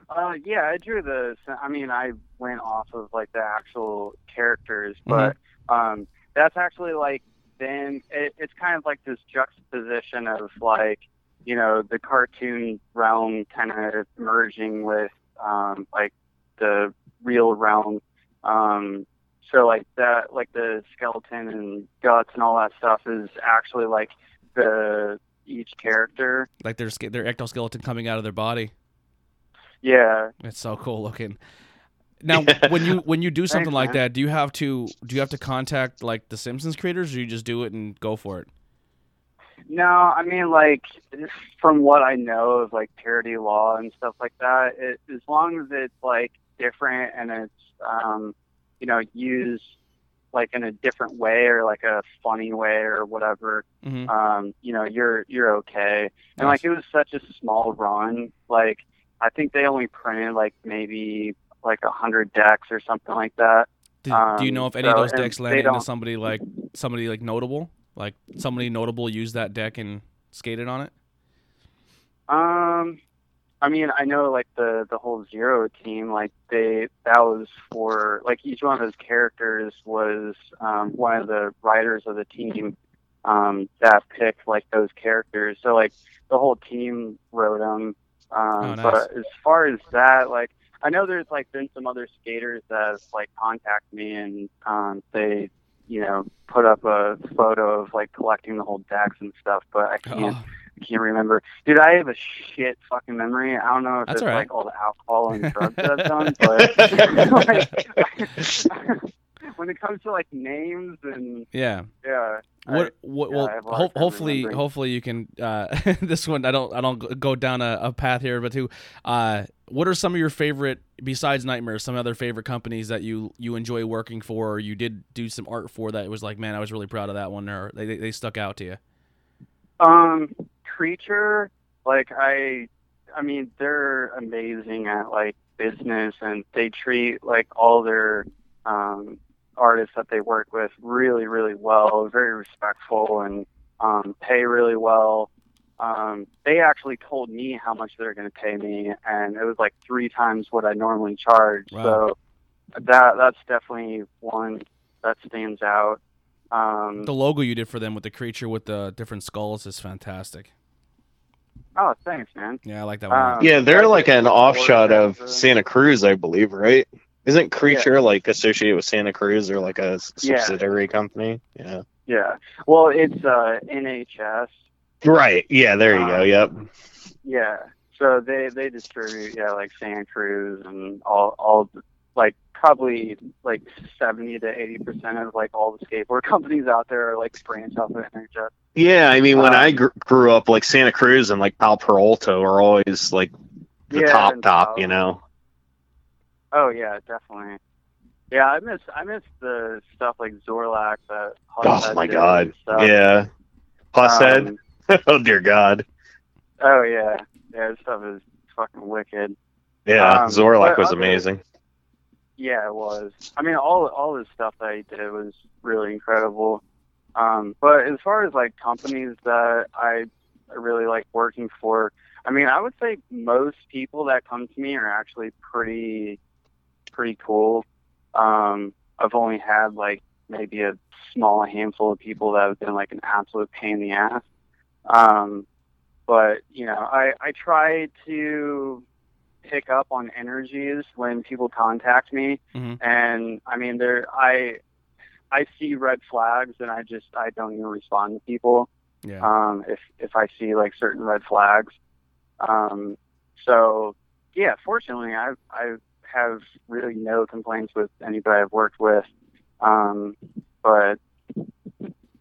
Uh, yeah, I drew the. I mean, I went off of like the actual characters, Mm-hmm. Um, that's actually like then it, it's kind of like this juxtaposition of like you know the cartoon realm kind of merging with um, like the real realm. Um, so like that, like the skeleton and guts and all that stuff is actually like the each character. Like their their ectoskeleton coming out of their body. Yeah, It's so cool looking. Now, when you when you do *laughs* something Thanks, like man. that, do you have to do you have to contact like the Simpsons creators, or you just do it and go for it? No, I mean like from what I know of like parody law and stuff like that, it, as long as it's like different and it's um, you know used like in a different way or like a funny way or whatever, hmm um, you know you're you're okay. And Nice. like it was such a small run, like I think they only printed like maybe like a hundred decks or something like that. Do, do you um, know if any so- of those decks landed into somebody like somebody like notable, like somebody notable used that deck and skated on it? Um, I mean, I know like the the whole zero team, like they that was for like each one of those characters was um, one of the writers of the team um, that picked like those characters. So like the whole team wrote them. Um, Oh, nice. But as far as that, like I know there's like been some other skaters that have like contacted me and um, they you know put up a photo of like collecting the whole decks and stuff, but I can't. Oh, I can't remember. Dude, I have a shit fucking memory. I don't know if That's it's all right. like all the alcohol and drugs that I've done, *laughs* but *laughs* *laughs* like, when it comes to like names and yeah. yeah, What? what yeah, well, I a hard ho- hopefully, hopefully you can. Uh, *laughs* this one, I don't, I don't go down a, a path here, but too. Uh, what are some of your favorite besides Nightmare? Some other favorite companies that you you enjoy working for, or you did do some art for that was like, man, I was really proud of that one, or they they, they stuck out to you. Um, creature, like I, I mean, they're amazing at like business, and they treat like all their um, artists that they work with really, really well. Very respectful and um, pay really well. Um, they actually told me how much they're going to pay me, and it was like three times what I normally charge. Wow. So that that's definitely one that stands out. Um, The logo you did for them with the creature with the different skulls is fantastic. Oh, thanks, man. Yeah, I like that one. Um, Yeah, they're like an four offshoot of. Santa Cruz, I believe, right? Isn't Creature like associated with Santa Cruz or like a s- Yeah. subsidiary company? Yeah. Yeah. Well, it's uh, NHS. Right. Yeah. There you go. Um, Yep. Yeah. So they they distribute yeah like Santa Cruz and all all like probably like seventy to eighty percent of like all the skateboard *laughs* companies out there are like branch off of NHS. Yeah. I mean, when um, I gr- grew up, like Santa Cruz and like Powell Peralta are always like the Yeah, top top. You know. Oh yeah, definitely. Yeah, I miss I miss the stuff like Zorlac that. Oh my God. Yeah. Pushead. Um, *laughs* oh dear God. oh yeah, yeah, this stuff is fucking wicked. Yeah. um, Zorlac was other- amazing. Yeah, it was. I mean, all all the stuff that he did was really incredible. Um, but as far as like companies that I really like working for, I mean, I would say most people that come to me are actually pretty pretty cool. Um, I've only had like maybe a small handful of people that have been like an absolute pain in the ass. Um, but you know, I I try to pick up on energies when people contact me Mhm. and i mean there i i see red flags and i just i don't even respond to people yeah. um if if i see like certain red flags um so yeah fortunately i i have really no complaints with anybody i've worked with um but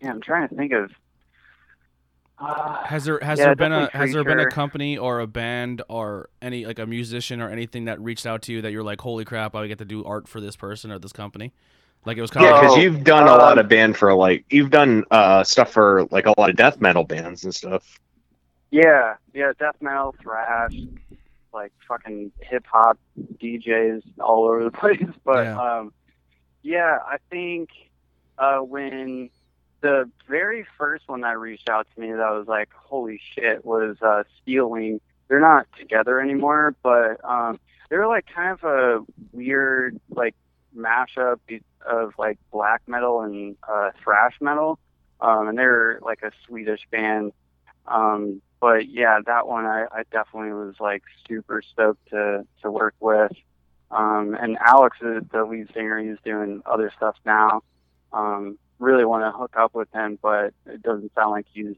yeah i'm trying to think of uh, Has there has yeah, there been a definitely has there been a company or a band or any like a musician or anything that reached out to you that you're like, holy crap, I get to do art for this person or this company? Like it was kind Yeah, of because you've done a lot um, of band for like you've done uh stuff for like a lot of death metal bands and stuff. Yeah, yeah, death metal, thrash, like fucking hip hop DJs all over the *laughs* place. But Yeah. um yeah, I think uh when the very first one that reached out to me that was like, holy shit, was uh Steeling. They're not together anymore, but um they're like kind of a weird like mashup of like black metal and uh thrash metal. Um and they're like a Swedish band. Um, but yeah, that one I, I definitely was like super stoked to to work with. Um, and Alex is the lead singer. He's doing other stuff now. Um, really want to hook up with him, but it doesn't sound like he's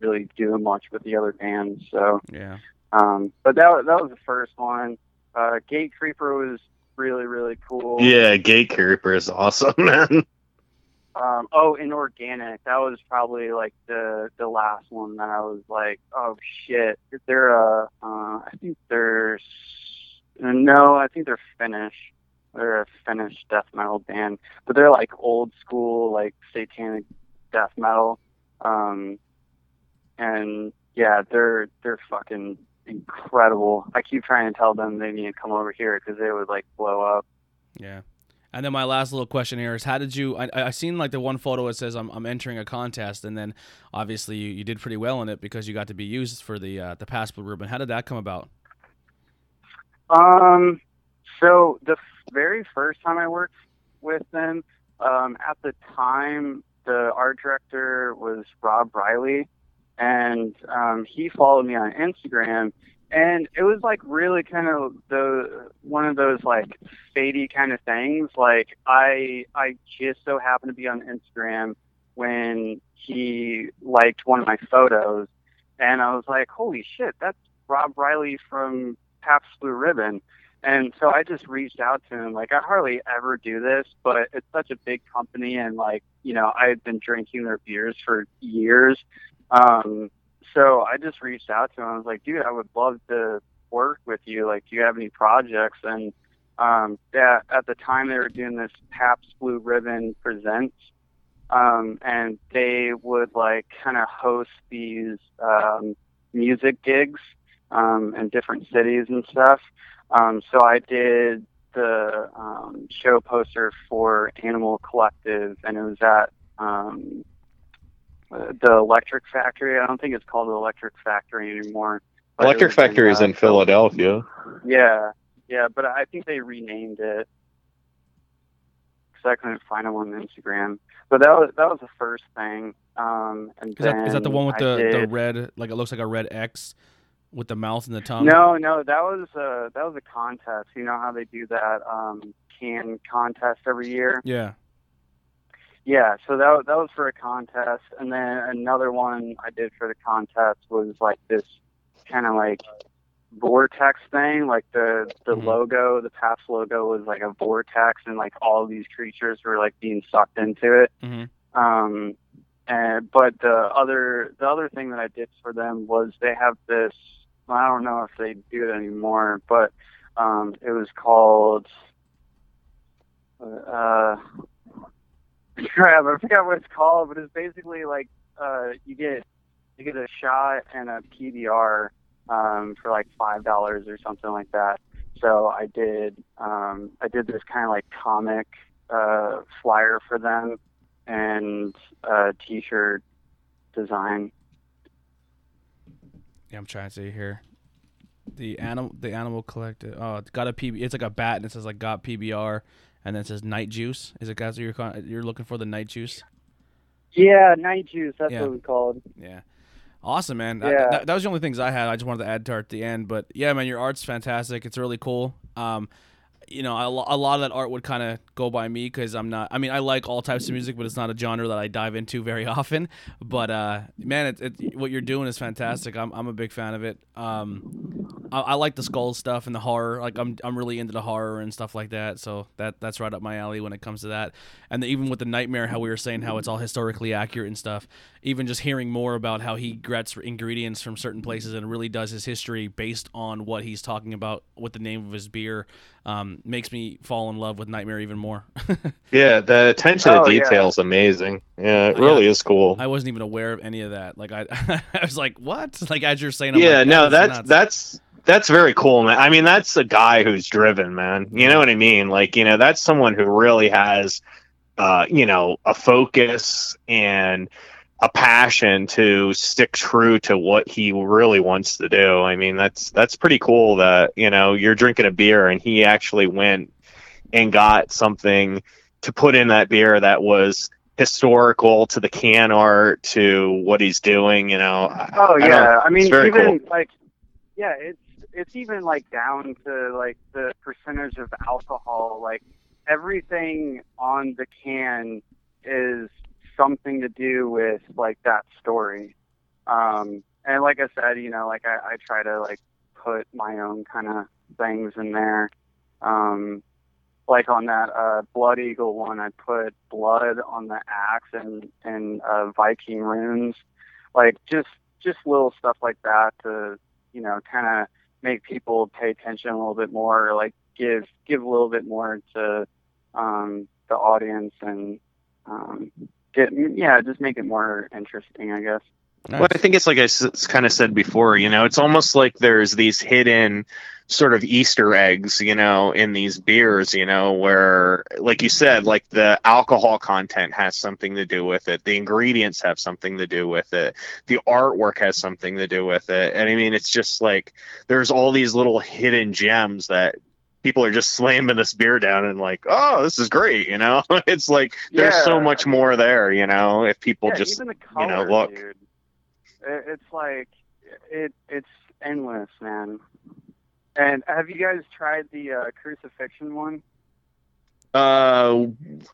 really doing much with the other bands. So, yeah. um, but that was- that was the first one. Uh, Gatecreeper was really really cool. Yeah, Gatecreeper is awesome, *laughs* man. Um, oh, inorganic. That was probably like the the last one that I was like, oh shit. They're uh, uh I think they're no, I think they're Finnish. They're a Finnish death metal band, but they're like old school, like satanic death metal. Um, and yeah, they're they're fucking incredible. I keep trying to tell them they need to come over here because they would like blow up. Yeah. And then my last little question here is, how did you? I I seen like the one photo it says I'm I'm entering a contest, and then obviously you, you did pretty well in it because you got to be used for the uh, the Pabst Blue Ribbon. How did that come about? Um, so the very first time I worked with them, um, at the time, the art director was Rob Riley, and um, he followed me on Instagram, and it was like really kind of the one of those like fadey kind of things. Like I I just so happened to be on Instagram when he liked one of my photos, and I was like, holy shit, that's Rob Riley from Pabst Blue Ribbon. And so I just reached out to him. Like I hardly ever do this, but it's such a big company, and like you know, I've been drinking their beers for years. Um, so I just reached out to him. I was like, dude, I would love to work with you. Like, do you have any projects? And um, yeah, at the time they were doing this Pabst Blue Ribbon Presents, um, and they would like kind of host these um, music gigs um, in different cities and stuff. Um, so I did the um, show poster for Animal Collective, and it was at um, uh, the Electric Factory. I don't think it's called the Electric Factory anymore. Electric was Factory is uh, in Philadelphia. Yeah, yeah, but I think they renamed it because I couldn't find them on Instagram. But that was that was the first thing. Um, and Is that is that the one with I the, the red like it looks like a red X with the mouth and the tongue? No, no, that was a that was a contest. You know how they do that um, can contest every year. Yeah. Yeah, so that that was for a contest, and then another one I did for the contest was like this kind of like vortex thing. Like the the Mhm. logo, the Pabst logo was like a vortex, and like all these creatures were like being sucked into it. hmm Um, and but the other the other thing that I did for them was they have this. I don't know if they do it anymore, but um, it was called. Uh, crap, I forgot what it's called, but it's basically like uh, you get you get a shot and a PBR um, for like five dollars or something like that. So I did um, I did this kind of like comic uh, flyer for them and a T-shirt design. Yeah, I'm trying to see here. The animal, the animal collective. Oh, it's got a PB. It's like a bat, and it says like got PBR, and then it says night juice. Is it guys? You're you're looking for the night juice? Yeah, night juice. That's Yeah. what we called. Yeah. Awesome, man. That- Yeah. That, that was the only things I had. I just wanted to add to it at the end, but yeah, man, your art's fantastic. It's really cool. Um, you know, a, lot of that art would kind of go by me because I'm not. I mean, I like all types of music, but it's not a genre that I dive into very *laughs* often. But uh, man, it, it, what you're doing is fantastic. I'm, I'm a big fan of it. Um, I, I like the skull stuff and the horror. Like I'm I'm really into the horror and stuff like that. So that that's right up my alley when it comes to that. And even with the nightmare, how we were saying how it's all historically accurate and stuff. Even just hearing more about how he gets ingredients from certain places and really does his history based on what he's talking about with the name of his beer um, makes me fall in love with Nightmare even more. *laughs* Yeah, the attention Oh, to yeah. detail is amazing. Yeah, it Yeah. really is cool. I wasn't even aware of any of that. Like I, *laughs* I was like, what? *laughs* Like as you're saying, I'm yeah, like, no, that is that's nuts. that's that's very cool, man. I mean, that's a guy who's driven, man. You know what I mean? Like, you know, that's someone who really has, uh, you know, a focus and a passion to stick true to what he really wants to do. I mean, that's that's pretty cool. That you know, you're drinking a beer and he actually went and got something to put in that beer that was historical to the can art to what he's doing. You know. Oh I yeah, I mean even cool. like yeah, it's it's even like down to like the percentage of alcohol. Like everything on the can is something to do with like that story. Um, and like I said, you know, like I, I try to like put my own kind of things in there. Um, like on that uh, Blood Eagle one, I put blood on the axe and and uh, Viking runes, like just just little stuff like that to you know kind of make people pay attention a little bit more, or like give give a little bit more to um, the audience and um, yeah just make it more interesting, I guess. Well, I think it's like I kind of said before, you know, it's almost like there's these hidden sort of Easter eggs, you know, in these beers, you know, where, like you said, like the alcohol content has something to do with it, the ingredients have something to do with it, the artwork has something to do with it. And I mean, it's just like there's all these little hidden gems that people are just slamming this beer down and like, oh, this is great, you know? *laughs* it's like there's so Yeah. much more there, you know, if people yeah, just the you know, look. dude. It, it's like it it's endless, man. And have you guys tried the uh, crucifixion one? Uh,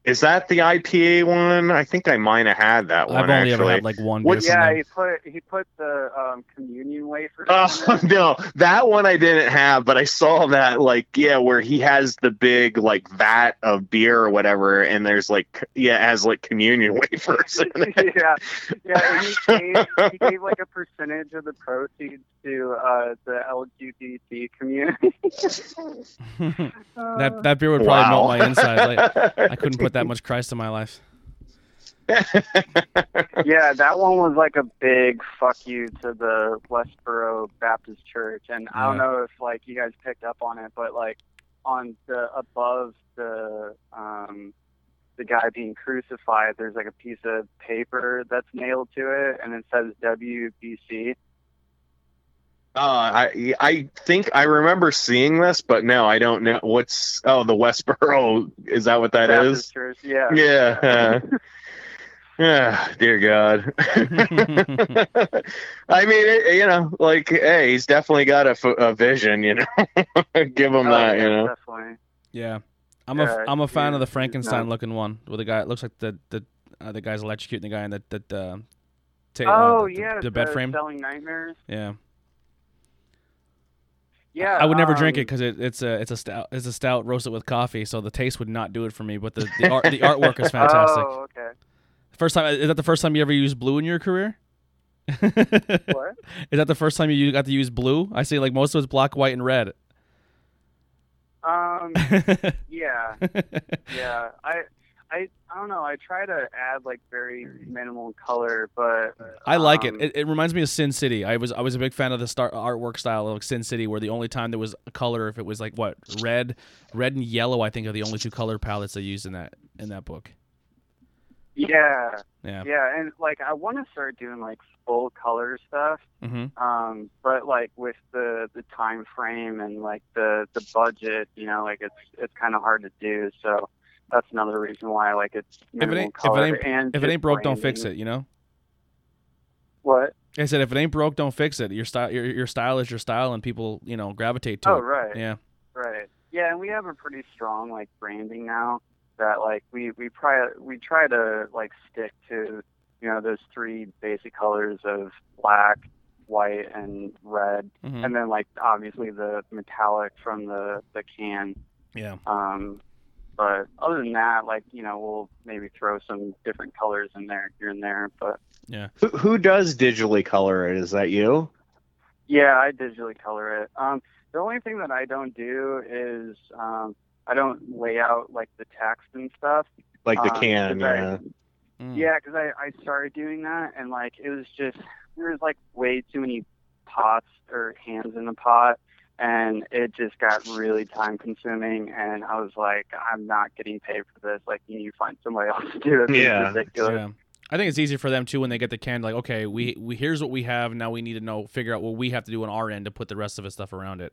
is that the IPA one? I think I might have had that one I've only actually. ever had like one. What's- beer from Yeah, he put he put the um, communion wafer. *laughs* Oh no, that one I didn't have, but I saw that like yeah, where he has the big like vat of beer or whatever, and there's like yeah, it has like communion *laughs* wafers. In it. *laughs* yeah, yeah. And he gave he gave like a percentage of the proceeds to uh, the LGBT community. That that beer would probably Wow. melt my Like, I *laughs* couldn't put that much Christ in my life. *laughs* yeah, that one was like a big fuck you to the Westboro Baptist Church, and I don't know if like you guys picked up on it, but like on the above the um the guy being crucified, there's like a piece of paper that's nailed to it, and it says WBC. Uh, I I think I remember seeing this, but no, I don't know what's. Oh, the Westboro is that what that Baptist is? Church, yeah. Yeah. uh, *laughs* Yeah, dear God. *laughs* I mean, it, you know, like, hey, he's definitely got a, f- a vision. You know, *laughs* give him Oh, that. yeah, You know. definitely. Yeah, I'm Yeah, a I'm a fan of the he's- he's Frankenstein nuts. looking one with the guy. It looks like the the uh, the guy's electrocuting the guy in that that uh, ta- Oh uh, the, yeah, the bed frame. Selling nightmares. Yeah, Yeah, I would never drink it um, because it, it's a it's a stout it's a stout roasted with coffee, so the taste would not do it for me. But the the, art, the *laughs* artwork is fantastic. Oh, okay. First time is that the first time you ever used blue in your career? *laughs* is What? that the first time you got to use blue? I see like most of it's black, white, and red. Um. *laughs* Yeah. Yeah. I. I. I don't know. I try to add like very minimal color, but I like um, it. it. It reminds me of Sin City. I was I was a big fan of the star artwork style of like Sin City, where the only time there was a color, if it was like what red, red and yellow, I think are the only two color palettes they used in that in that book. Yeah. Yeah. Yeah, and like I want to start doing like full color stuff. Mm-hmm. Um, but like with the the time frame and like the the budget, you know, like it's it's kind of hard to do. So that's another reason why I like it's If it ain't if it ain't and if it ain't broke, don't fix it. You know. What? I said if it ain't broke, don't fix it. Your style, your, your style is your style, and people you know gravitate to Oh it. right. Yeah. Right. Yeah, and we have a pretty strong like branding now that like we we try we try to like stick to you know those three basic colors of black, white, and red, hmm and then like obviously the metallic from the the can. Yeah. Um, but other than that, like you know, we'll maybe throw some different colors in there here and there. But yeah, Who, who does digitally color it? Is that you? yeah, I digitally color it. Um, the only thing that I don't do is um, I don't lay out like the text and stuff. Like the Um, can? 'cause I- Yeah. Mm. Yeah, because I, I started doing that and like it was just there was like way too many pots or hands in the pot and it just got really time consuming and I was like I'm not getting paid for this like you need to find somebody *laughs* else to do it. This Yeah. ridiculous. Yeah. I think it's easy for them too when they get the can. Like, okay, we, we here's what we have. Now we need to know, figure out what we have to do on our end to put the rest of the stuff around it.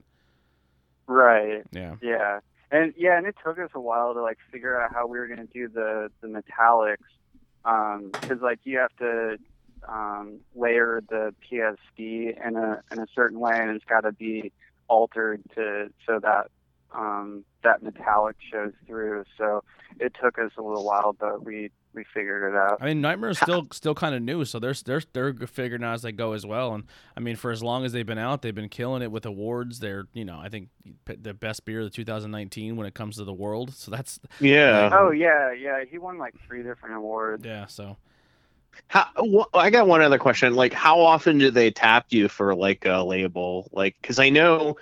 Right. Yeah. Yeah. And yeah, and it took us a while to like figure out how we were gonna do the the metallics, because like you have to um, layer the PSD in a in a certain way, and it's got to be altered to so that um, that metallic shows through. So it took us a little while, but we we figured it out. I mean, Nightmare is still still kind of new, so they're they're they're figuring out as they go as well. And I mean, for as long as they've been out, they've been killing it with awards. They're you know, I think the best beer of 2019 when it comes to the world. So that's Yeah. Oh yeah, yeah. He won like three different awards. yeah. So How, wh- I got one other question. Like, how often do they tap you for like a label? Like, because I know,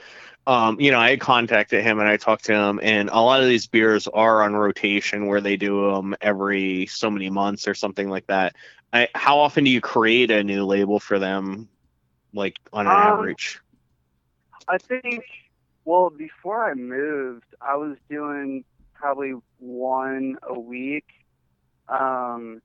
um, you know, I contacted him and I talked to him, and a lot of these beers are on rotation where they do them every so many months or something like that. I, how often do you create a new label for them, like on an Um, average? I think, well, before I moved, I was doing probably one a week. Um,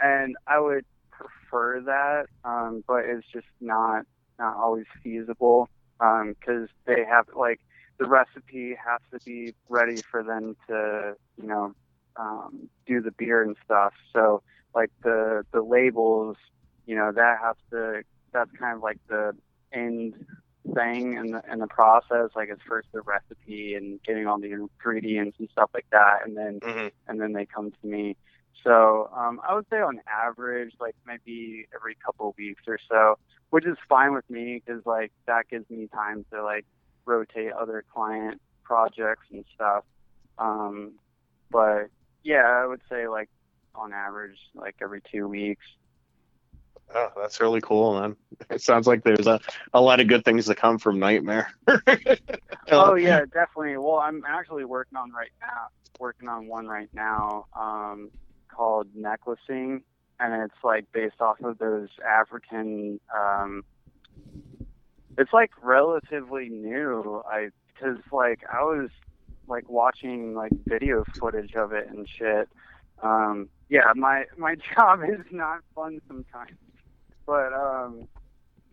and I would prefer that, um, but it's just not, not always feasible because they have, like, the recipe has to be ready for them to, you know, um, do the beer and stuff. So, like, the, the labels, you know, that has to, that's kind of like the end thing in the in the process. Like it's first the recipe and getting all the ingredients and stuff like that, and then Mhm. and then they come to me. So um, I would say on average, like maybe every couple of weeks or so, which is fine with me because like that gives me time to like rotate other client projects and stuff. Um, but yeah, I would say like on average, like every two weeks. Oh, that's really cool, man. *laughs* It sounds like there's a, a lot of good things to come from Nightmare. *laughs* Oh yeah, definitely. Well, I'm actually working on right now, working on one right now, um, called necklacing, and it's like based off of those African. Um, it's like relatively new. I because like I was like watching like video footage of it and shit. Um, yeah, my my *laughs* job is not fun sometimes, but um,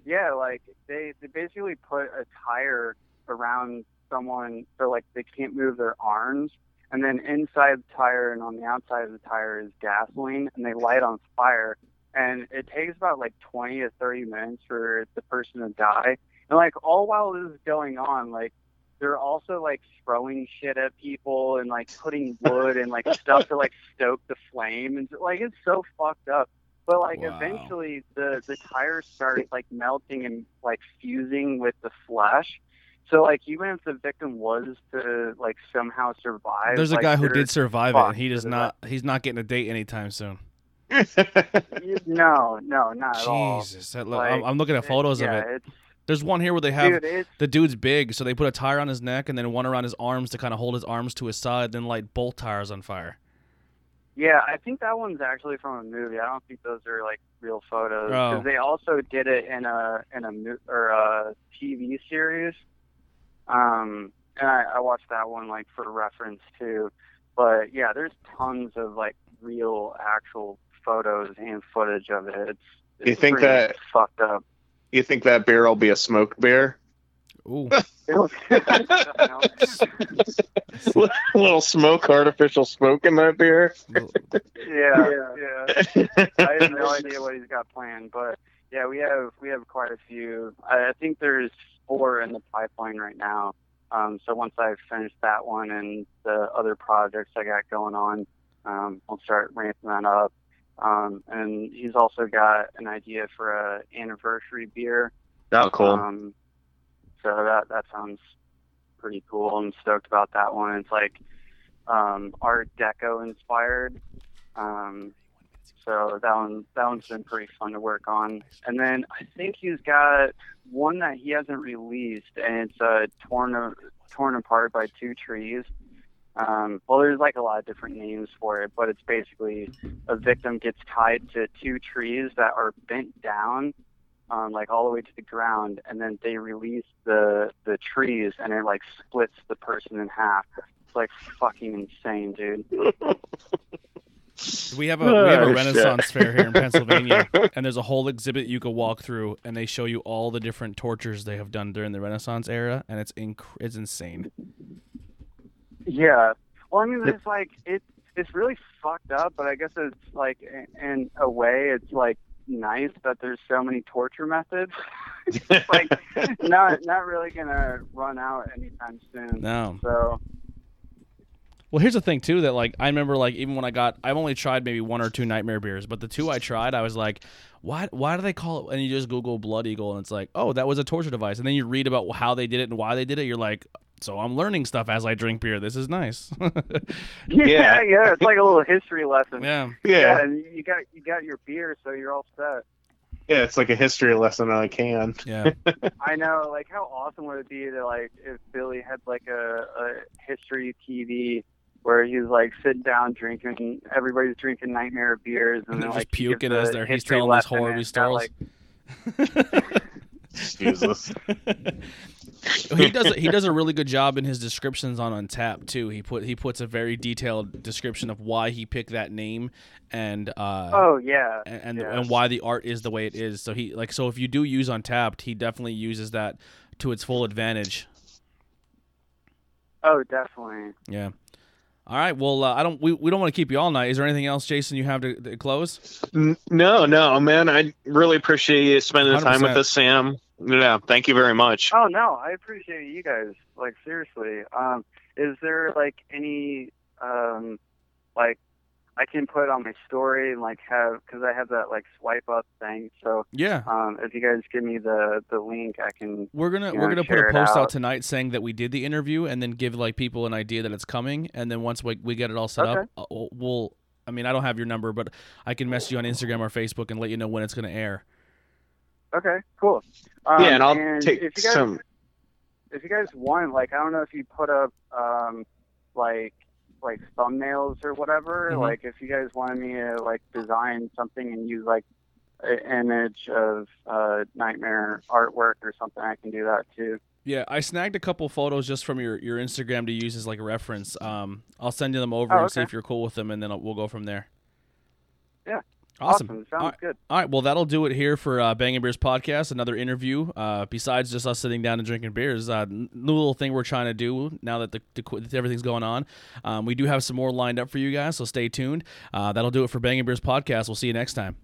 yeah, like they they basically put a tire around someone so like they can't move their arms and then inside the tire and on the outside of the tire is gasoline, and they light on fire. And it takes about like 20 to 30 minutes for the person to die. And like all while this is going on, like they're also like throwing shit at people and like putting *laughs* wood and like stuff to like stoke the flame and like it's so fucked up. But like Wow. eventually the the tire starts like melting and like fusing with the flesh. So like even if the victim was to like somehow survive, There's a like, guy who did survive it, and he does not. He's not getting a date anytime soon. *laughs* No, no, not at all. Jesus, that, look, I'm, I'm looking at photos yeah, of it. There's one here where they have dude, the dude's big, so they put a tire on his neck and then one around his arms to kind of hold his arms to his side, then light both tires on fire. Yeah, I think that one's actually from a movie. I don't think those are like real photos Oh. they also did it in a in a or a TV series. Um, and I, I watched that one like for reference too. But yeah, there's tons of like real actual photos and footage of it. It's, it's You think that- fucked up? you think that beer will be a smoked beer? Ooh, It was, I don't know. a little smoke, artificial smoke in that beer. yeah, yeah. *laughs* I have no idea what he's got planned, but yeah, we have we have quite a few. I, I think there's four in the pipeline right now. Um, so once I finish that one and the other projects I got going on, um, I'll start ramping that up. Um, and he's also got an idea for a anniversary beer. Oh, cool. Um, so that that sounds pretty cool. I'm stoked about that one. It's like um, Art Deco inspired. Um, so that one that one's been pretty fun to work on. And then I think he's got one that he hasn't released, and it's uh, torn torn apart by two trees. Um, well, there's like a lot of different names for it, but it's basically a victim gets tied to two trees that are bent down, um, like all the way to the ground, and then they release the the trees, and it like splits the person in half. It's like fucking insane, dude. *laughs* we have a we have a Oh, Renaissance shit. fair here in Pennsylvania, *laughs* and there's a whole exhibit you can walk through, and they show you all the different tortures they have done during the Renaissance era, and it's inc- it's insane. Yeah. Well, I mean, it's like it. It's really fucked up, but I guess it's like in- in a way, it's like nice that there's so many torture methods. *laughs* it's like *laughs* not not really gonna run out anytime soon. No. So Well, here's the thing too that like I remember like even when I got I've only tried maybe one or two nightmare beers, but the two I tried I was like, why why do they call it? And you just Google Blood Eagle and it's like, oh, that was a torture device, and then you read about how they did it and why they did it. You're like, so I'm learning stuff as I drink beer. This is nice. *laughs* yeah, Yeah. *laughs* yeah, it's like a little history lesson. yeah. yeah, and you got you got your beer, so you're all set. yeah, it's like a history lesson on a can. Yeah. *laughs* I know, like how awesome would it be to like if Billy had like a, a history TV where he's like sitting down drinking, everybody's drinking nightmare beers, and And then they're like just he gives puking as a they're he's history telling these lesson, horror and it's got, stories. like, *laughs* *laughs* Jesus. he does he does a really good job in his descriptions on Untappd too. He put he puts a very detailed description of why he picked that name and uh oh yeah, and and, yes. and why the art is the way it is. So he like so if you do use Untappd, he definitely uses that to its full advantage. oh definitely. Yeah. All right. Well, uh, I don't. We, we don't want to keep you all night. Is there anything else, Jason? You have to, to close? No, no, man. I really appreciate you spending the time 100%. with us, Sam. Yeah, thank you very much. Oh no, I appreciate you guys. Like seriously, um, is there like any um, like I can put on my story and like have because I have that like swipe up thing. So Yeah. um, if you guys give me the the link, I can. We're gonna you we're know, gonna put a post out. out. tonight saying that we did the interview, and then give like people an idea that it's coming. And then once we, we get it all set up, Okay. uh, we'll- we'll. I mean, I don't have your number, but I can message you on Instagram or Facebook and let you know when it's gonna air. Okay, cool. Um, yeah, and I'll take if you guys, some. If you guys want, like, I don't know if you put up um, like like thumbnails or whatever. Mhm. Like, if you guys wanted me to like design something and use like an image of uh, nightmare artwork or something, I can do that too. Yeah, I snagged a couple photos just from your, your Instagram to use as like a reference. Um, I'll send you them over Oh, and see if you're cool with them, and then I'll, we'll go from there. Yeah. Awesome. Sounds All right. good. All right, well, that'll do it here for uh, Bangin Beers podcast. Another interview. Uh, besides just us sitting down and drinking beers, uh, new little thing we're trying to do now that the, the everything's going on. Um, we do have some more lined up for you guys, so stay tuned. Uh, that'll do it for Bangin Beers podcast. We'll see you next time.